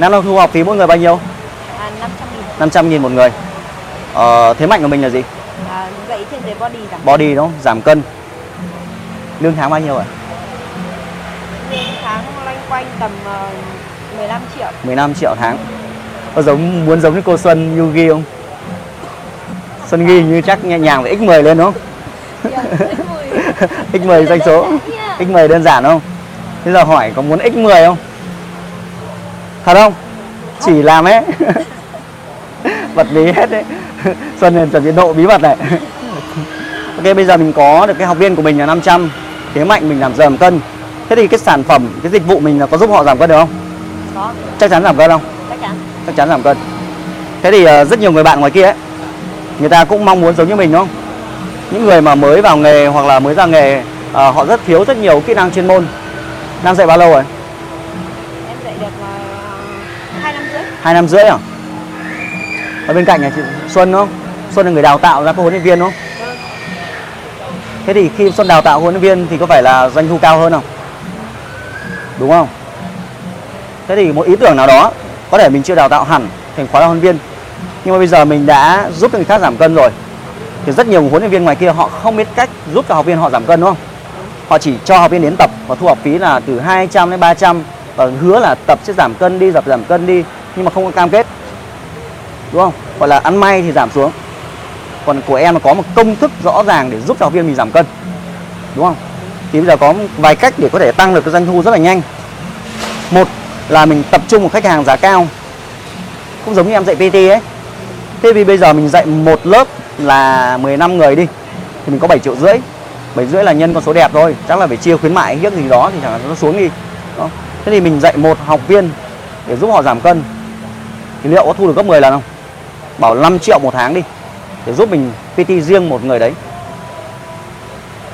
Năm năm thu học phí mỗi người bao nhiêu? À, 500 nghìn 500 nghìn một người ờ, Thế mạnh của mình là gì? à, Dạy trên về body giảm Body đúng không? Giảm cân Lương tháng bao nhiêu ạ? Lương tháng loanh quanh tầm ờ, 15 triệu 15 triệu tháng Có giống muốn giống như cô Xuân Yugi không? Xuân Ghi như chắc nhẹ nhàng với x10 lên đúng không? x10 doanh số x10 đơn giản không? Bây giờ hỏi có muốn x10 không? Thật không? Chỉ làm ấy. Vật lý hết đấy. Xuân là chuẩn bị độ bí mật này. Ok bây giờ mình có được cái học viên của mình là 500 Thế mạnh mình làm giảm cân. Thế thì cái sản phẩm, cái dịch vụ mình là có giúp họ giảm cân được không? Có. Chắc chắn giảm cân không? chắc chắn. Chắc chắn giảm cân. Thế thì ờ, rất nhiều người bạn ngoài kia ấy người ta cũng mong muốn giống như mình đúng không? Những người mà mới vào nghề hoặc là mới ra nghề ờ, họ rất thiếu rất nhiều kỹ năng chuyên môn. Đang dạy bao lâu rồi Em dạy được uh, 2 năm rưỡi. Hai năm rưỡi à? Ở bên cạnh là chị Xuân đúng không? Xuân là người đào tạo ra các huấn luyện viên đúng không? Vâng. thế thì khi Xuân đào tạo huấn luyện viên thì có phải là doanh thu cao hơn không? Đúng không? Thế thì một ý tưởng nào đó có thể mình chưa đào tạo hẳn thành khóa là huấn luyện viên nhưng mà bây giờ mình đã giúp cho người khác giảm cân rồi thì rất nhiều huấn luyện viên ngoài kia họ không biết cách giúp cho học viên họ giảm cân đúng không? Họ chỉ cho học viên đến tập và thu học phí là từ 200 đến 300 và hứa là tập sẽ giảm cân đi tập giảm cân đi, nhưng mà không có cam kết. Đúng không? Gọi là ăn may thì giảm xuống. Còn của em là có một công thức rõ ràng để giúp cho học viên mình giảm cân. Đúng không? Thì bây giờ có vài cách để có thể tăng được cái doanh thu rất là nhanh. Một là mình tập trung một khách hàng giá cao. Cũng giống như em dạy PT ấy. Thế vì bây giờ mình dạy một lớp là 15 người đi, thì mình có 7 triệu rưỡi. 7 rưỡi là nhân con số đẹp thôi. Chắc là phải chia khuyến mại hiếc gì đó thì chẳng hạn nó xuống đi thế thì mình dạy một học viên để giúp họ giảm cân. Thì liệu có thu được gấp 10 lần không? Bảo 5 triệu một tháng đi để giúp mình PT riêng một người đấy.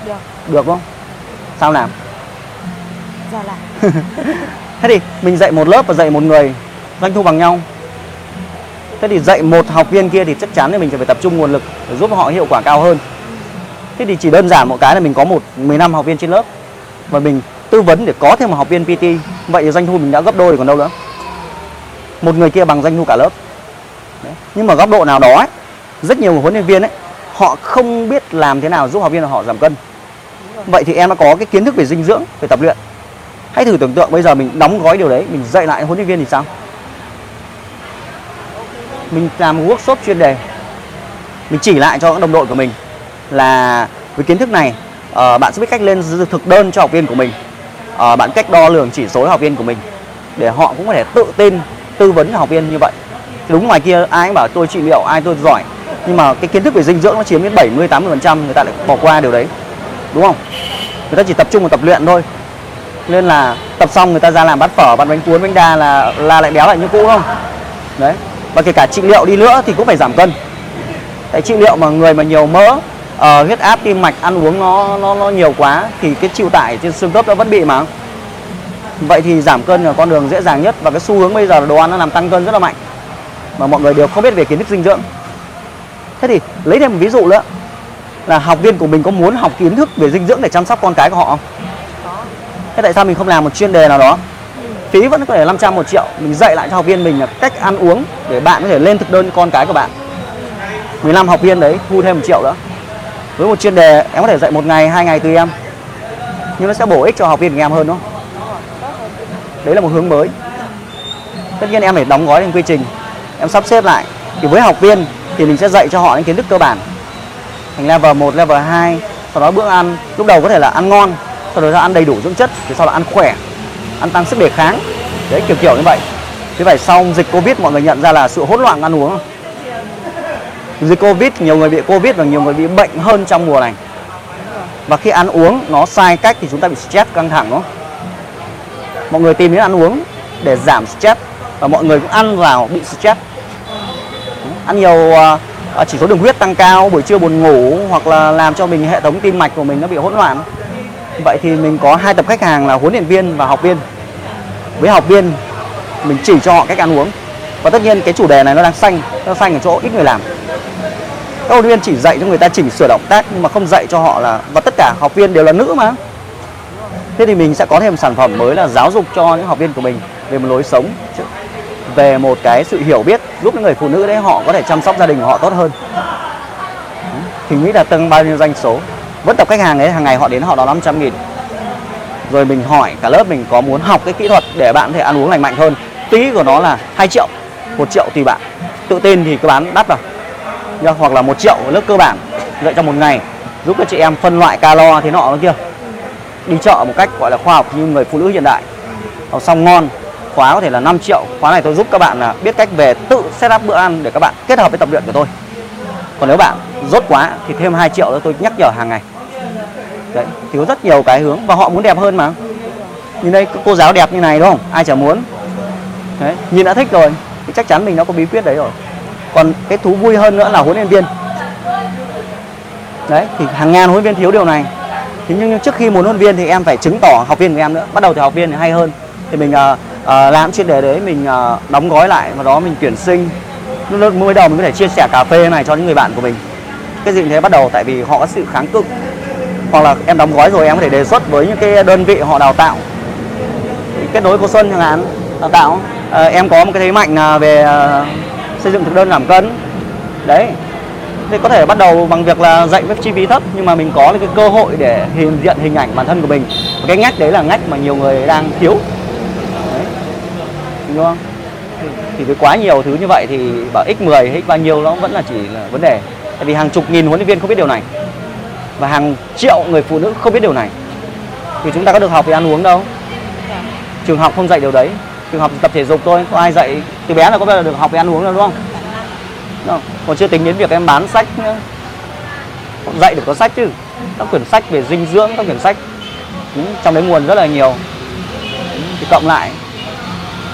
Được. Được không? Sao làm? Giờ là Thế thì mình dạy một lớp và dạy một người doanh thu bằng nhau. Thế thì dạy một học viên kia thì chắc chắn là mình phải tập trung nguồn lực để giúp họ hiệu quả cao hơn. Thế thì chỉ đơn giản một cái là mình có một 15 học viên trên lớp. Và mình tư vấn để có thêm một học viên PT. Vậy thì doanh thu mình đã gấp đôi còn đâu nữa. Một người kia bằng doanh thu cả lớp. Đấy. Nhưng mà góc độ nào đó ấy, rất nhiều huấn luyện viên ấy họ không biết làm thế nào giúp học viên họ giảm cân. Vậy thì em đã có cái kiến thức về dinh dưỡng, về tập luyện Hãy thử tưởng tượng bây giờ mình đóng gói điều đấy, mình dạy lại huấn luyện viên thì sao? Mình làm một workshop chuyên đề. Mình chỉ lại cho các đồng đội của mình là với kiến thức này ờ, bạn sẽ biết cách lên thực đơn cho học viên của mình. Ờ, bạn cách đo lường chỉ số học viên của mình để họ cũng có thể tự tin tư vấn cho học viên như vậy. Đúng ngoài kia ai cũng bảo tôi trị liệu, ai tôi giỏi. Nhưng mà cái kiến thức về dinh dưỡng nó chiếm đến 70 80% người ta lại bỏ qua điều đấy. Đúng không? Người ta chỉ tập trung vào tập luyện thôi nên là tập xong người ta ra làm bát phở bát bánh cuốn bánh đa là là lại béo lại như cũ không đấy và kể cả trị liệu đi nữa thì cũng phải giảm cân tại trị liệu mà người mà nhiều mỡ Ờ, huyết áp tim mạch ăn uống nó nó nó nhiều quá thì cái chịu tải trên xương khớp nó vẫn bị mà vậy thì giảm cân là con đường dễ dàng nhất và cái xu hướng bây giờ là đồ ăn nó làm tăng cân rất là mạnh mà mọi người đều không biết về kiến thức dinh dưỡng thế thì lấy thêm một ví dụ nữa là học viên của mình có muốn học kiến thức về dinh dưỡng để chăm sóc con cái của họ không Thế tại sao mình không làm một chuyên đề nào đó? Phí vẫn có thể 500 một triệu, mình dạy lại cho học viên mình là cách ăn uống để bạn có thể lên thực đơn con cái của bạn. 15 học viên đấy thu thêm một triệu nữa. Với một chuyên đề em có thể dạy một ngày, hai ngày tùy em. Nhưng nó sẽ bổ ích cho học viên của em hơn đúng không? Đấy là một hướng mới. Tất nhiên em phải đóng gói thành quy trình. Em sắp xếp lại. Thì với học viên thì mình sẽ dạy cho họ những kiến thức cơ bản. Thành level 1, level 2, sau đó bữa ăn lúc đầu có thể là ăn ngon sau đó là ăn đầy đủ dưỡng chất thì sau là ăn khỏe ăn tăng sức đề kháng đấy kiểu kiểu như vậy thế vậy sau dịch covid mọi người nhận ra là sự hỗn loạn ăn uống dịch covid nhiều người bị covid và nhiều người bị bệnh hơn trong mùa này và khi ăn uống nó sai cách thì chúng ta bị stress căng thẳng đó mọi người tìm đến ăn uống để giảm stress và mọi người cũng ăn vào bị stress ăn nhiều à, à, chỉ số đường huyết tăng cao buổi trưa buồn ngủ hoặc là làm cho mình hệ thống tim mạch của mình nó bị hỗn loạn Vậy thì mình có hai tập khách hàng là huấn luyện viên và học viên. Với học viên mình chỉ cho họ cách ăn uống. Và tất nhiên cái chủ đề này nó đang xanh, nó xanh ở chỗ ít người làm. Các huấn luyện viên chỉ dạy cho người ta chỉnh sửa động tác, nhưng mà không dạy cho họ là, và tất cả học viên đều là nữ mà. Thế thì mình sẽ có thêm sản phẩm mới là giáo dục cho những học viên của mình về một lối sống về một cái sự hiểu biết giúp những người phụ nữ đấy họ có thể chăm sóc gia đình của họ tốt hơn. Thì nghĩ là tăng bao nhiêu doanh số. Vẫn tập khách hàng ấy, hàng ngày họ đến họ đóng 500 nghìn. Rồi mình hỏi cả lớp mình có muốn học cái kỹ thuật để bạn có thể ăn uống lành mạnh hơn. Tí của nó là 2 triệu, một triệu tùy bạn. Tự tin thì cứ bán đắt vào. Nhá, hoặc là một triệu lớp cơ bản dạy trong một ngày. Giúp các chị em phân loại calo thế nọ kia. Đi chợ một cách gọi là khoa học như người phụ nữ hiện đại. Học xong ngon khóa có thể là 5 triệu. Khóa này tôi giúp các bạn là biết cách về tự setup bữa ăn để các bạn kết hợp với tập luyện của tôi. Còn nếu bạn rốt quá thì thêm 2 triệu nữa tôi nhắc nhở hàng ngày. Đấy thì có rất nhiều cái hướng và họ muốn đẹp hơn mà. Nhìn đây cô giáo đẹp như này đúng không? Ai chả muốn. Đấy nhìn đã thích rồi. Thì chắc chắn mình nó có bí quyết đấy rồi còn cái thú vui hơn nữa là huấn luyện viên. Đấy thì hàng ngàn huấn luyện viên thiếu điều này. Thế nhưng trước khi muốn huấn luyện viên thì em phải chứng tỏ học viên của em nữa. Bắt đầu từ học viên thì hay hơn. Thì mình uh, uh, làm chuyên đề đấy mình uh, đóng gói lại và đó mình tuyển sinh. Lúc mới đầu mình có thể chia sẻ cà phê này cho những người bạn của mình. Cái gì thế bắt đầu tại vì họ có sự kháng cự. Hoặc là em đóng gói rồi em có thể đề xuất với những cái đơn vị họ đào tạo. Kết nối cô Xuân chẳng hạn đào tạo. Uh, em có một cái thế mạnh là về uh, xây dựng thực đơn giảm cân. Đấy. Thì có thể bắt đầu bằng việc là dạy với chi phí thấp nhưng mà mình có cái cơ hội để hiện diện hình ảnh bản thân của mình. Và cái ngách đấy là ngách mà nhiều người đang thiếu. Đấy. đúng không? Thì, thì với quá nhiều thứ như vậy thì bảo x10 hay x bao nhiêu nó vẫn là chỉ là vấn đề. Tại vì hàng chục nghìn huấn luyện viên không biết điều này. Và hàng triệu người phụ nữ không biết điều này. Thì chúng ta có được học về ăn uống đâu. Trường học không dạy điều đấy trường học tập thể dục thôi, có ai dạy từ bé là có bao giờ được học về ăn uống đâu đúng không? Đúng còn chưa tính đến việc em bán sách nữa. Dạy được có sách chứ, các quyển sách về dinh dưỡng, các quyển sách ừ, trong đấy nguồn rất là nhiều. Ừ, thì cộng lại,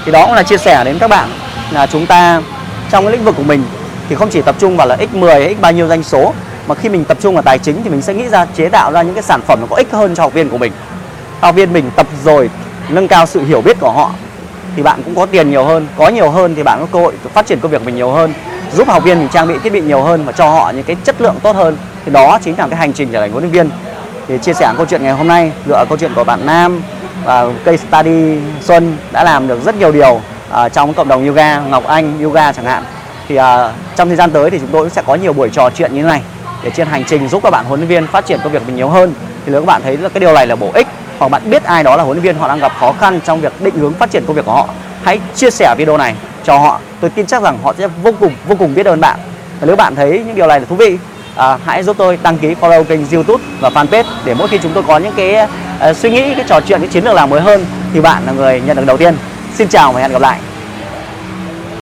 thì đó cũng là chia sẻ đến các bạn, là chúng ta trong cái lĩnh vực của mình thì không chỉ tập trung vào là x10 hay x bao nhiêu doanh số, mà khi mình tập trung vào tài chính thì mình sẽ nghĩ ra, chế tạo ra những cái sản phẩm nó có ích hơn cho học viên của mình. Học viên mình tập rồi, nâng cao sự hiểu biết của họ thì bạn cũng có tiền nhiều hơn có nhiều hơn thì bạn có cơ hội phát triển công việc mình nhiều hơn giúp học viên mình trang bị thiết bị nhiều hơn và cho họ những cái chất lượng tốt hơn. Thì đó chính là cái hành trình trở thành huấn luyện viên. Thì chia sẻ câu chuyện ngày hôm nay dựa câu chuyện của bạn Nam và case study Xuân đã làm được rất nhiều điều uh, trong cộng đồng yoga Ngọc Anh yoga chẳng hạn. Thì uh, trong thời gian tới thì chúng tôi sẽ có nhiều buổi trò chuyện như thế này để trên hành trình giúp các bạn huấn luyện viên phát triển công việc mình nhiều hơn. Thì nếu các bạn thấy là cái điều này là bổ ích hoặc bạn biết ai đó là huấn luyện viên họ đang gặp khó khăn trong việc định hướng phát triển công việc của họ. Hãy chia sẻ video này cho họ. Tôi tin chắc rằng họ sẽ vô cùng vô cùng biết ơn bạn. Và nếu bạn thấy những điều này là thú vị à, hãy giúp tôi đăng ký follow kênh youtube và fanpage để mỗi khi chúng tôi có những cái uh, suy nghĩ cái trò chuyện cái chiến lược làm mới hơn thì bạn là người nhận được đầu tiên. Xin chào và hẹn gặp lại.